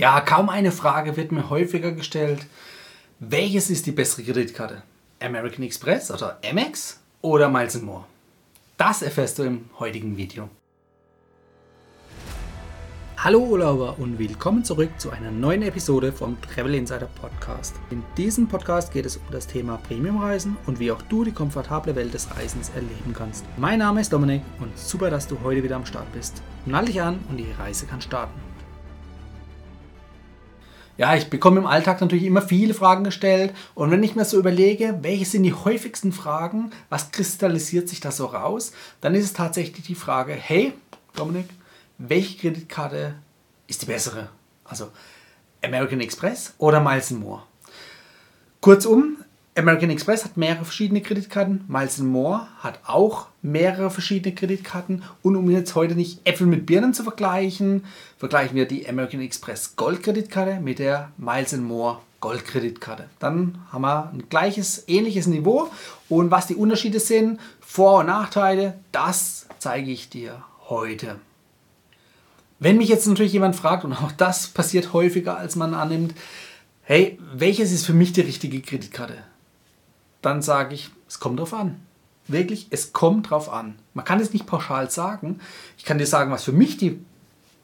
Ja, kaum eine Frage wird mir häufiger gestellt. Welches ist die bessere Kreditkarte? American Express oder Amex oder Miles More? Das erfährst du im heutigen Video. Hallo Urlauber und willkommen zurück zu einer neuen Episode vom Travel Insider Podcast. In diesem Podcast geht es um das Thema Premiumreisen und wie auch du die komfortable Welt des Reisens erleben kannst. Mein Name ist Dominik und super, dass du heute wieder am Start bist. Nall dich an und die Reise kann starten. Ja, ich bekomme im Alltag natürlich immer viele Fragen gestellt und wenn ich mir so überlege, welche sind die häufigsten Fragen, was kristallisiert sich da so raus, dann ist es tatsächlich die Frage, hey Dominik, welche Kreditkarte ist die bessere? Also American Express oder Miles More? Kurzum, American Express hat mehrere verschiedene Kreditkarten, Miles More hat auch mehrere verschiedene Kreditkarten und um jetzt heute nicht Äpfel mit Birnen zu vergleichen, vergleichen wir die American Express Gold Kreditkarte mit der Miles More Gold Kreditkarte. Dann haben wir ein gleiches, ähnliches Niveau und was die Unterschiede sind, Vor- und Nachteile, das zeige ich dir heute. Wenn mich jetzt natürlich jemand fragt, und auch das passiert häufiger, als man annimmt, hey, welches ist für mich die richtige Kreditkarte? Dann sage ich, es kommt drauf an. Wirklich, es kommt drauf an. Man kann es nicht pauschal sagen. Ich kann dir sagen, was für mich die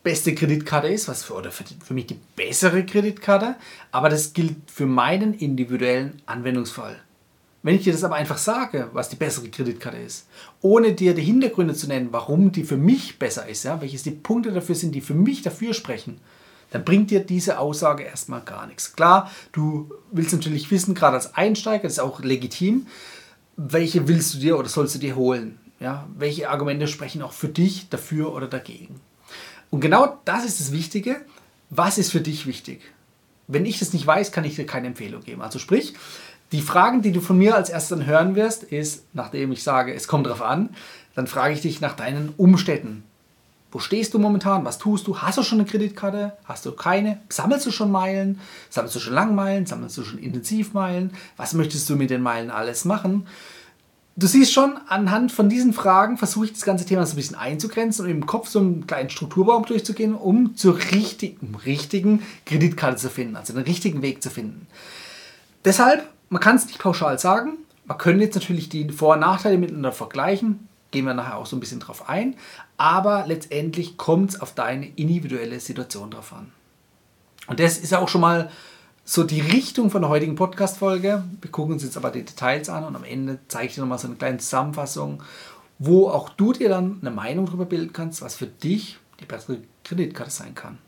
beste Kreditkarte ist, was für, oder für, für mich die bessere Kreditkarte, aber das gilt für meinen individuellen Anwendungsfall. Wenn ich dir das aber einfach sage, was die bessere Kreditkarte ist, ohne dir die Hintergründe zu nennen, warum die für mich besser ist, ja, welches die Punkte dafür sind, die für mich dafür sprechen, dann bringt dir diese Aussage erstmal gar nichts. Klar, du willst natürlich wissen, gerade als Einsteiger, das ist auch legitim, welche willst du dir oder sollst du dir holen? Ja, welche Argumente sprechen auch für dich dafür oder dagegen? Und genau das ist das Wichtige. Was ist für dich wichtig? Wenn ich das nicht weiß, kann ich dir keine Empfehlung geben. Also sprich, die Fragen, die du von mir als erstes hören wirst, ist, nachdem ich sage, es kommt darauf an, dann frage ich dich nach deinen Umständen. Wo stehst du momentan? Was tust du? Hast du schon eine Kreditkarte? Hast du keine? Sammelst du schon Meilen? Sammelst du schon Langmeilen? Sammelst du schon Intensivmeilen? Was möchtest du mit den Meilen alles machen? Du siehst schon, anhand von diesen Fragen versuche ich das ganze Thema so ein bisschen einzugrenzen und im Kopf so einen kleinen Strukturbaum durchzugehen, um zur richtigen, richtigen Kreditkarte zu finden, also den richtigen Weg zu finden. Deshalb, man kann es nicht pauschal sagen. Man könnte jetzt natürlich die Vor- und Nachteile miteinander vergleichen gehen wir nachher auch so ein bisschen drauf ein. Aber letztendlich kommt es auf deine individuelle Situation drauf an. Und das ist auch schon mal so die Richtung von der heutigen Podcast-Folge. Wir gucken uns jetzt aber die Details an und am Ende zeige ich dir nochmal so eine kleine Zusammenfassung, wo auch du dir dann eine Meinung darüber bilden kannst, was für dich die bessere Kreditkarte sein kann.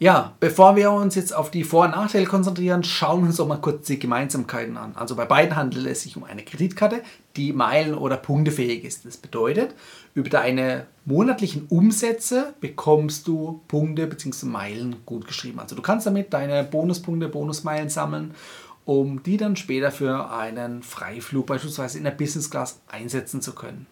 Ja, bevor wir uns jetzt auf die Vor- und Nachteile konzentrieren, schauen wir uns doch mal kurz die Gemeinsamkeiten an. Also bei beiden handelt es sich um eine Kreditkarte, die meilen- oder punktefähig ist. Das bedeutet, über deine monatlichen Umsätze bekommst du Punkte bzw. Meilen gut geschrieben. Also du kannst damit deine Bonuspunkte, Bonusmeilen sammeln, um die dann später für einen Freiflug beispielsweise in der Business Class einsetzen zu können.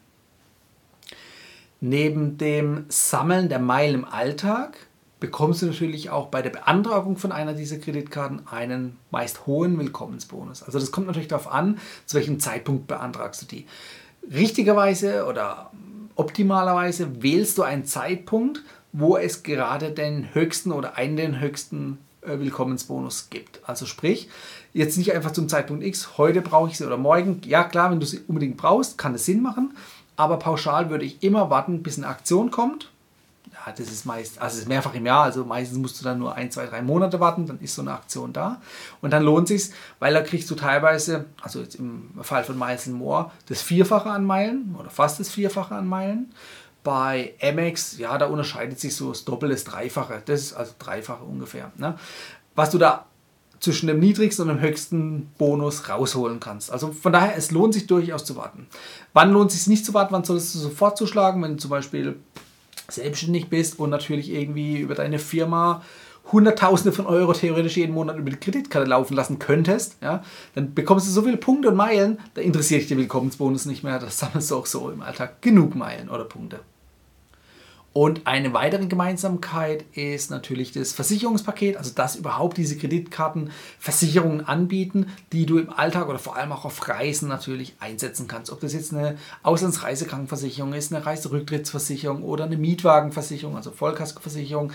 Neben dem Sammeln der Meilen im Alltag bekommst du natürlich auch bei der Beantragung von einer dieser Kreditkarten einen meist hohen Willkommensbonus. Also das kommt natürlich darauf an, zu welchem Zeitpunkt beantragst du die. Richtigerweise oder optimalerweise wählst du einen Zeitpunkt, wo es gerade den höchsten oder einen den höchsten äh, Willkommensbonus gibt. Also sprich, jetzt nicht einfach zum Zeitpunkt X, heute brauche ich sie oder morgen. Ja klar, wenn du sie unbedingt brauchst, kann es Sinn machen. Aber pauschal würde ich immer warten, bis eine Aktion kommt das ist meist, also ist mehrfach im Jahr, also meistens musst du dann nur ein, zwei, drei Monate warten, dann ist so eine Aktion da. Und dann lohnt sich weil da kriegst du teilweise, also jetzt im Fall von Miles More, das Vierfache an Meilen oder fast das Vierfache an Meilen. Bei Amex, ja, da unterscheidet sich so das Doppel, das Dreifache. Das ist also Dreifache ungefähr. Ne? Was du da zwischen dem niedrigsten und dem höchsten Bonus rausholen kannst. Also von daher, es lohnt sich durchaus zu warten. Wann lohnt es sich nicht zu warten? Wann solltest du sofort zuschlagen? Wenn du zum Beispiel selbstständig bist und natürlich irgendwie über deine Firma Hunderttausende von Euro theoretisch jeden Monat über die Kreditkarte laufen lassen könntest, ja, dann bekommst du so viele Punkte und Meilen, da interessiert dich der Willkommensbonus nicht mehr, das sammelst du auch so im Alltag genug Meilen oder Punkte. Und eine weitere Gemeinsamkeit ist natürlich das Versicherungspaket, also dass überhaupt diese Kreditkarten Versicherungen anbieten, die du im Alltag oder vor allem auch auf Reisen natürlich einsetzen kannst. Ob das jetzt eine Auslandsreisekrankenversicherung ist, eine Reiserücktrittsversicherung oder eine Mietwagenversicherung, also Vollkaskoversicherung.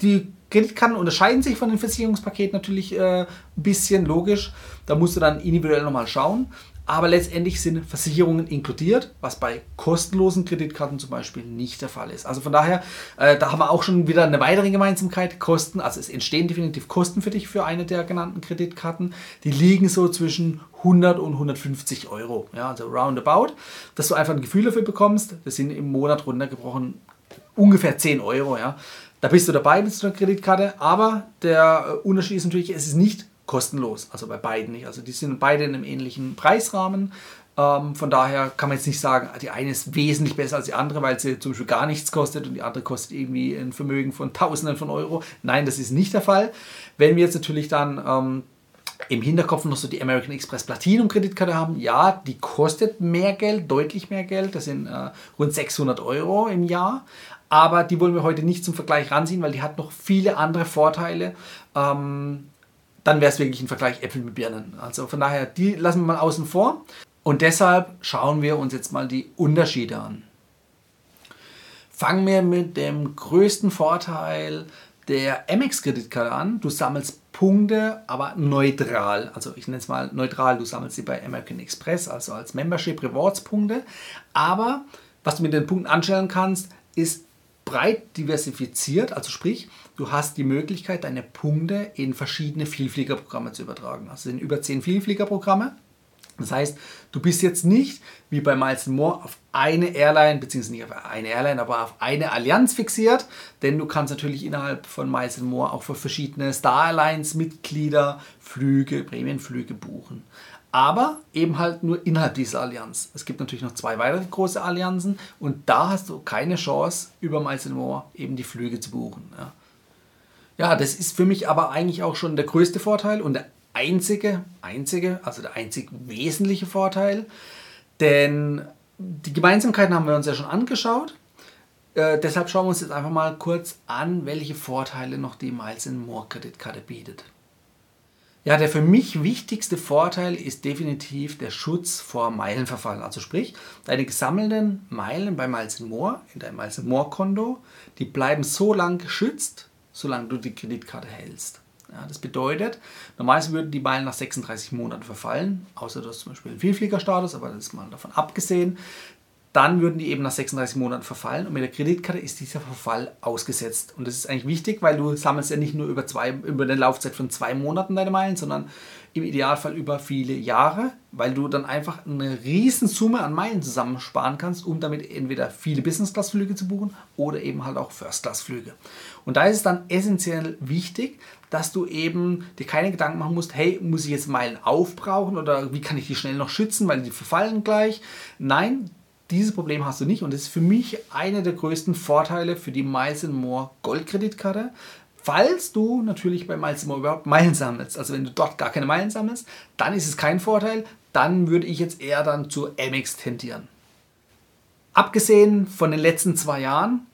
die Kreditkarten unterscheiden sich von den Versicherungspaketen natürlich äh, ein bisschen logisch. Da musst du dann individuell nochmal schauen. Aber letztendlich sind Versicherungen inkludiert, was bei kostenlosen Kreditkarten zum Beispiel nicht der Fall ist. Also von daher, äh, da haben wir auch schon wieder eine weitere Gemeinsamkeit. Kosten, also es entstehen definitiv Kosten für dich für eine der genannten Kreditkarten. Die liegen so zwischen 100 und 150 Euro, ja, also roundabout, dass du einfach ein Gefühl dafür bekommst. Das sind im Monat runtergebrochen ungefähr 10 Euro, ja. Da bist du dabei mit so einer Kreditkarte, aber der äh, Unterschied ist natürlich, es ist nicht kostenlos. Also bei beiden nicht. Also die sind beide in einem ähnlichen Preisrahmen. Ähm, von daher kann man jetzt nicht sagen, die eine ist wesentlich besser als die andere, weil sie zum Beispiel gar nichts kostet und die andere kostet irgendwie ein Vermögen von Tausenden von Euro. Nein, das ist nicht der Fall. Wenn wir jetzt natürlich dann ähm, im Hinterkopf noch so die American Express Platinum Kreditkarte haben, ja, die kostet mehr Geld, deutlich mehr Geld. Das sind äh, rund 600 Euro im Jahr. Aber die wollen wir heute nicht zum Vergleich ranziehen, weil die hat noch viele andere Vorteile. Ähm, dann wäre es wirklich ein Vergleich Äpfel mit Birnen. Also von daher, die lassen wir mal außen vor. Und deshalb schauen wir uns jetzt mal die Unterschiede an. Fangen wir mit dem größten Vorteil der Amex-Kreditkarte an. Du sammelst Punkte, aber neutral. Also ich nenne es mal neutral. Du sammelst sie bei American Express, also als Membership Rewards Punkte. Aber was du mit den Punkten anstellen kannst, ist breit diversifiziert. Also sprich, du hast die Möglichkeit, deine Punkte in verschiedene Vielfliegerprogramme zu übertragen. Also sind über zehn Vielfliegerprogramme. Das heißt, du bist jetzt nicht wie bei Miles More auf eine Airline, beziehungsweise nicht auf eine Airline, aber auf eine Allianz fixiert, denn du kannst natürlich innerhalb von Miles More auch für verschiedene Star Alliance Mitglieder Flüge, Prämienflüge buchen. Aber eben halt nur innerhalb dieser Allianz. Es gibt natürlich noch zwei weitere große Allianzen und da hast du keine Chance, über Miles More eben die Flüge zu buchen. Ja. Ja, das ist für mich aber eigentlich auch schon der größte Vorteil und der einzige, einzige, also der einzig wesentliche Vorteil. Denn die Gemeinsamkeiten haben wir uns ja schon angeschaut. Äh, deshalb schauen wir uns jetzt einfach mal kurz an, welche Vorteile noch die Miles More Kreditkarte bietet. Ja, der für mich wichtigste Vorteil ist definitiv der Schutz vor Meilenverfall. Also sprich, deine gesammelten Meilen bei Miles More in deinem Miles More Konto, die bleiben so lang geschützt, solange du die Kreditkarte hältst. Ja, das bedeutet, normalerweise würden die Meilen nach 36 Monaten verfallen, außer du hast zum Beispiel einen Vielfliegerstatus, aber das ist mal davon abgesehen. Dann würden die eben nach 36 Monaten verfallen und mit der Kreditkarte ist dieser Verfall ausgesetzt. Und das ist eigentlich wichtig, weil du sammelst ja nicht nur über, zwei, über eine Laufzeit von zwei Monaten deine Meilen, sondern im Idealfall über viele Jahre, weil du dann einfach eine Summe an Meilen zusammensparen kannst, um damit entweder viele Business-Class-Flüge zu buchen oder eben halt auch First-Class-Flüge. Und da ist es dann essentiell wichtig, dass du eben dir keine Gedanken machen musst, hey, muss ich jetzt Meilen aufbrauchen oder wie kann ich die schnell noch schützen, weil die verfallen gleich. Nein, dieses Problem hast du nicht und das ist für mich einer der größten Vorteile für die Miles More Goldkreditkarte, Falls du natürlich bei Miles More überhaupt Meilen sammelst, also wenn du dort gar keine Meilen sammelst, dann ist es kein Vorteil. Dann würde ich jetzt eher dann zu Amex tendieren. Abgesehen von den letzten zwei Jahren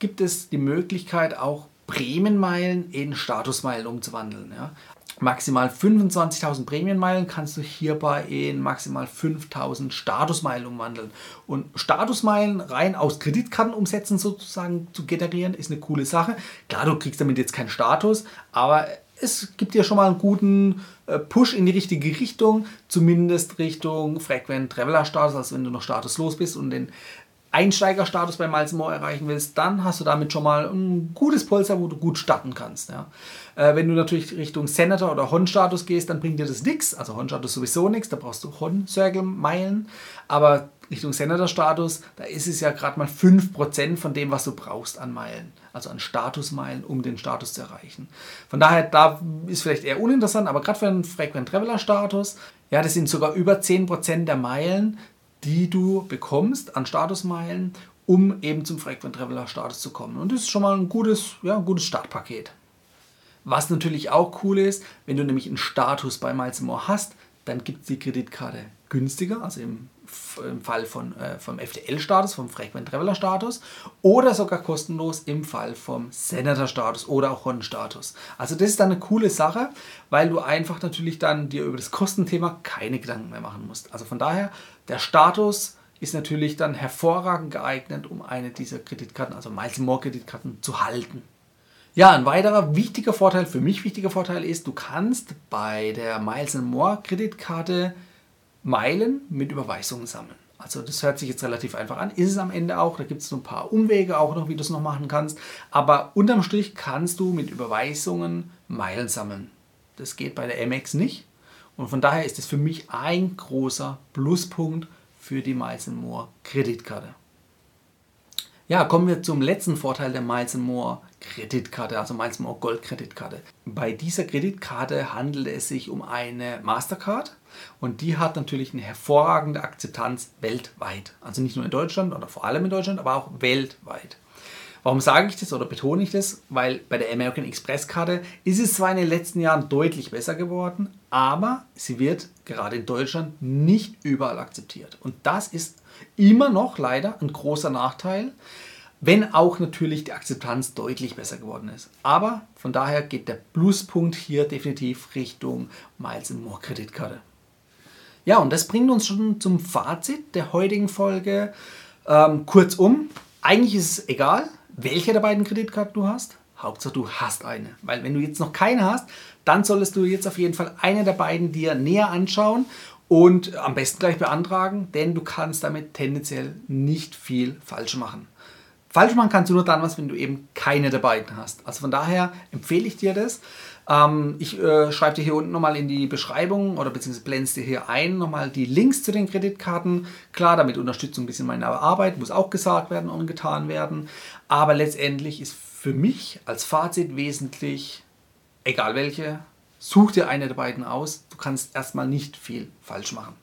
gibt es die Möglichkeit auch Prämienmeilen in Statusmeilen umzuwandeln. Ja maximal 25.000 Prämienmeilen kannst du hierbei in maximal 5.000 Statusmeilen umwandeln. Und Statusmeilen rein aus Kreditkartenumsätzen sozusagen zu generieren, ist eine coole Sache. Klar, du kriegst damit jetzt keinen Status, aber es gibt dir schon mal einen guten äh, Push in die richtige Richtung, zumindest Richtung Frequent Traveler Status, also wenn du noch statuslos bist und den Einsteigerstatus bei Miles More erreichen willst, dann hast du damit schon mal ein gutes Polster, wo du gut starten kannst. Ja. Äh, wenn du natürlich Richtung Senator oder Hon-Status gehst, dann bringt dir das nichts. Also Hon-Status sowieso nichts, da brauchst du Hon-Circle-Meilen. Aber Richtung Senator-Status, da ist es ja gerade mal 5% von dem, was du brauchst an Meilen. Also an Statusmeilen, um den Status zu erreichen. Von daher, da ist vielleicht eher uninteressant, aber gerade für einen Frequent Traveler-Status, ja, das sind sogar über 10% der Meilen, die du bekommst an Statusmeilen, um eben zum Frequent Traveler Status zu kommen. Und das ist schon mal ein gutes, ja, ein gutes Startpaket. Was natürlich auch cool ist, wenn du nämlich einen Status bei Miles More hast, dann gibt es die Kreditkarte günstiger, also im, im Fall von, äh, vom FTL-Status, vom Frequent Traveler-Status oder sogar kostenlos im Fall vom Senator-Status oder auch Hon-Status. Also das ist dann eine coole Sache, weil du einfach natürlich dann dir über das Kostenthema keine Gedanken mehr machen musst. Also von daher, der Status ist natürlich dann hervorragend geeignet, um eine dieser Kreditkarten, also Miles More Kreditkarten, zu halten. Ja, ein weiterer wichtiger Vorteil, für mich wichtiger Vorteil ist, du kannst bei der Miles More Kreditkarte Meilen mit Überweisungen sammeln. Also das hört sich jetzt relativ einfach an, ist es am Ende auch. Da gibt es so ein paar Umwege auch noch, wie du es noch machen kannst. Aber unterm Strich kannst du mit Überweisungen Meilen sammeln. Das geht bei der MX nicht. Und von daher ist es für mich ein großer Pluspunkt für die Miles More Kreditkarte. Ja, kommen wir zum letzten Vorteil der Miles More Kreditkarte, also Miles More Gold Kreditkarte. Bei dieser Kreditkarte handelt es sich um eine Mastercard und die hat natürlich eine hervorragende Akzeptanz weltweit. Also nicht nur in Deutschland oder vor allem in Deutschland, aber auch weltweit. Warum sage ich das oder betone ich das? Weil bei der American Express Karte ist es zwar in den letzten Jahren deutlich besser geworden, aber sie wird gerade in Deutschland nicht überall akzeptiert. Und das ist immer noch leider ein großer Nachteil, wenn auch natürlich die Akzeptanz deutlich besser geworden ist. Aber von daher geht der Pluspunkt hier definitiv Richtung Miles More Kreditkarte. Ja, und das bringt uns schon zum Fazit der heutigen Folge. Ähm, kurzum, eigentlich ist es egal, welche der beiden Kreditkarten du hast. Hauptsache du hast eine. Weil wenn du jetzt noch keine hast, dann solltest du jetzt auf jeden Fall eine der beiden dir näher anschauen und am besten gleich beantragen, denn du kannst damit tendenziell nicht viel falsch machen. Falsch machen kannst du nur dann was, wenn du eben keine der beiden hast. Also von daher empfehle ich dir das. Ähm, ich äh, schreibe dir hier unten nochmal in die Beschreibung oder beziehungsweise blendest dir hier ein nochmal die Links zu den Kreditkarten. Klar, damit unterstützt du ein bisschen meine Arbeit, muss auch gesagt werden und getan werden. Aber letztendlich ist für mich als Fazit wesentlich, egal welche, such dir eine der beiden aus. Du kannst erstmal nicht viel falsch machen.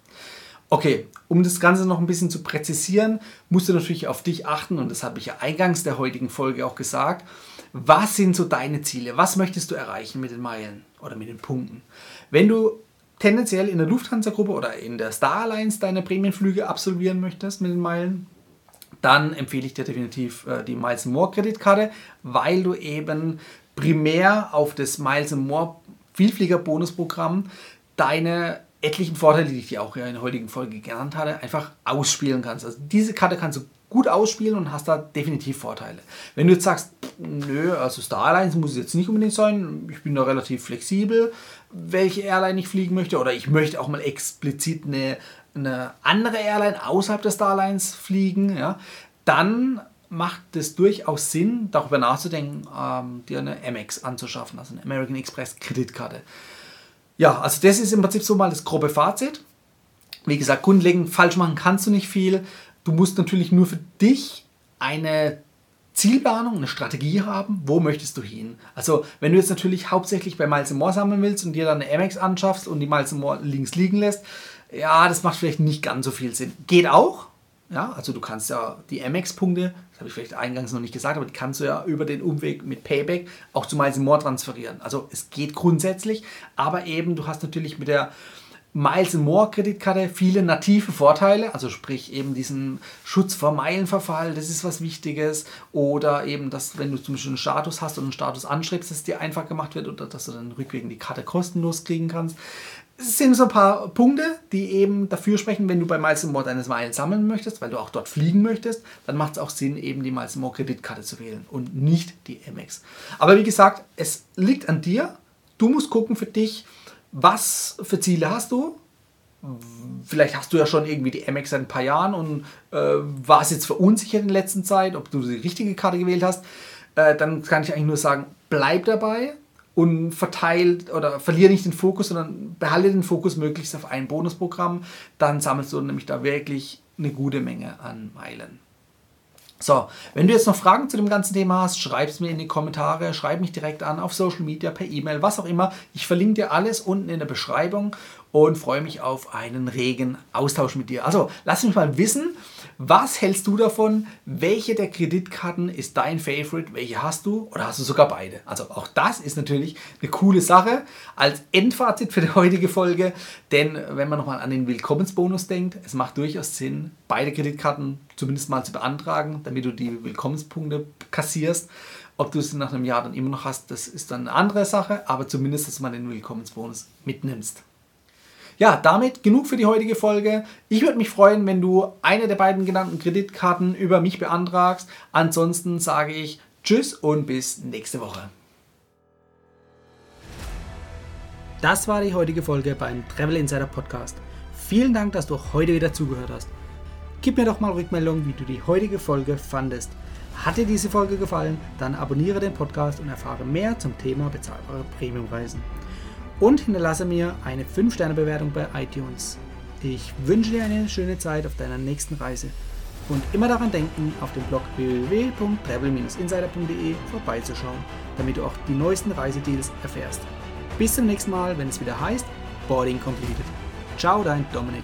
Okay, um das Ganze noch ein bisschen zu präzisieren, musst du natürlich auf dich achten und das habe ich ja eingangs der heutigen Folge auch gesagt. Was sind so deine Ziele? Was möchtest du erreichen mit den Meilen oder mit den Punkten? Wenn du tendenziell in der Lufthansa-Gruppe oder in der Star Alliance deine Prämienflüge absolvieren möchtest mit den Meilen, dann empfehle ich dir definitiv äh, die Miles More Kreditkarte, weil du eben primär auf das Miles More Vielflieger Bonusprogramm deine etlichen Vorteile, die ich dir auch in der heutigen Folge genannt hatte, einfach ausspielen kannst. Also diese Karte kannst du gut ausspielen und hast da definitiv Vorteile. Wenn du jetzt sagst, nö, also Star Alliance muss es jetzt nicht unbedingt sein, ich bin da relativ flexibel, welche Airline ich fliegen möchte oder ich möchte auch mal explizit eine, eine andere Airline außerhalb der Star Alliance fliegen, ja, dann macht es durchaus Sinn, darüber nachzudenken, ähm, dir eine Amex anzuschaffen, also eine American Express Kreditkarte. Ja, also das ist im Prinzip so mal das grobe Fazit. Wie gesagt, grundlegend falsch machen kannst du nicht viel. Du musst natürlich nur für dich eine Zielplanung, eine Strategie haben, wo möchtest du hin. Also wenn du jetzt natürlich hauptsächlich bei Miles More sammeln willst und dir dann eine Amex anschaffst und die Miles More links liegen lässt, ja, das macht vielleicht nicht ganz so viel Sinn. Geht auch, ja, also du kannst ja die Amex-Punkte, das habe ich vielleicht eingangs noch nicht gesagt, aber die kannst du ja über den Umweg mit Payback auch zu Miles More transferieren. Also es geht grundsätzlich, aber eben du hast natürlich mit der Miles More Kreditkarte viele native Vorteile, also sprich eben diesen Schutz vor Meilenverfall, das ist was Wichtiges. Oder eben, dass wenn du zum Beispiel einen Status hast und einen Status anschreibst, dass es dir einfach gemacht wird oder dass du dann rückwirkend die Karte kostenlos kriegen kannst. Es sind so ein paar Punkte, die eben dafür sprechen, wenn du bei Miles More deine Meilen sammeln möchtest, weil du auch dort fliegen möchtest, dann macht es auch Sinn, eben die Miles More Kreditkarte zu wählen und nicht die MX. Aber wie gesagt, es liegt an dir. Du musst gucken für dich, was für Ziele hast du. Vielleicht hast du ja schon irgendwie die MX seit ein paar Jahren und äh, warst jetzt verunsichert in der letzten Zeit, ob du die richtige Karte gewählt hast. Äh, dann kann ich eigentlich nur sagen, bleib dabei, und verteilt oder verliere nicht den Fokus, sondern behalte den Fokus möglichst auf ein Bonusprogramm. Dann sammelst du nämlich da wirklich eine gute Menge an Meilen. So, wenn du jetzt noch Fragen zu dem ganzen Thema hast, schreib es mir in die Kommentare, schreib mich direkt an auf Social Media, per E-Mail, was auch immer. Ich verlinke dir alles unten in der Beschreibung und freue mich auf einen regen Austausch mit dir. Also, lass mich mal wissen, was hältst du davon? Welche der Kreditkarten ist dein Favorite? Welche hast du? Oder hast du sogar beide? Also auch das ist natürlich eine coole Sache als Endfazit für die heutige Folge. Denn wenn man nochmal an den Willkommensbonus denkt, es macht durchaus Sinn, beide Kreditkarten zumindest mal zu beantragen, damit du die Willkommenspunkte kassierst. Ob du es nach einem Jahr dann immer noch hast, das ist dann eine andere Sache, aber zumindest, dass man den Willkommensbonus mitnimmst. Ja, damit genug für die heutige Folge. Ich würde mich freuen, wenn du eine der beiden genannten Kreditkarten über mich beantragst. Ansonsten sage ich Tschüss und bis nächste Woche. Das war die heutige Folge beim Travel Insider Podcast. Vielen Dank, dass du heute wieder zugehört hast. Gib mir doch mal Rückmeldung, wie du die heutige Folge fandest. Hat dir diese Folge gefallen, dann abonniere den Podcast und erfahre mehr zum Thema bezahlbare Premiumreisen. Und hinterlasse mir eine 5-Sterne-Bewertung bei iTunes. Ich wünsche dir eine schöne Zeit auf deiner nächsten Reise. Und immer daran denken, auf dem Blog www.travel-insider.de vorbeizuschauen, damit du auch die neuesten Reisedeals erfährst. Bis zum nächsten Mal, wenn es wieder heißt Boarding Completed. Ciao, dein Dominik.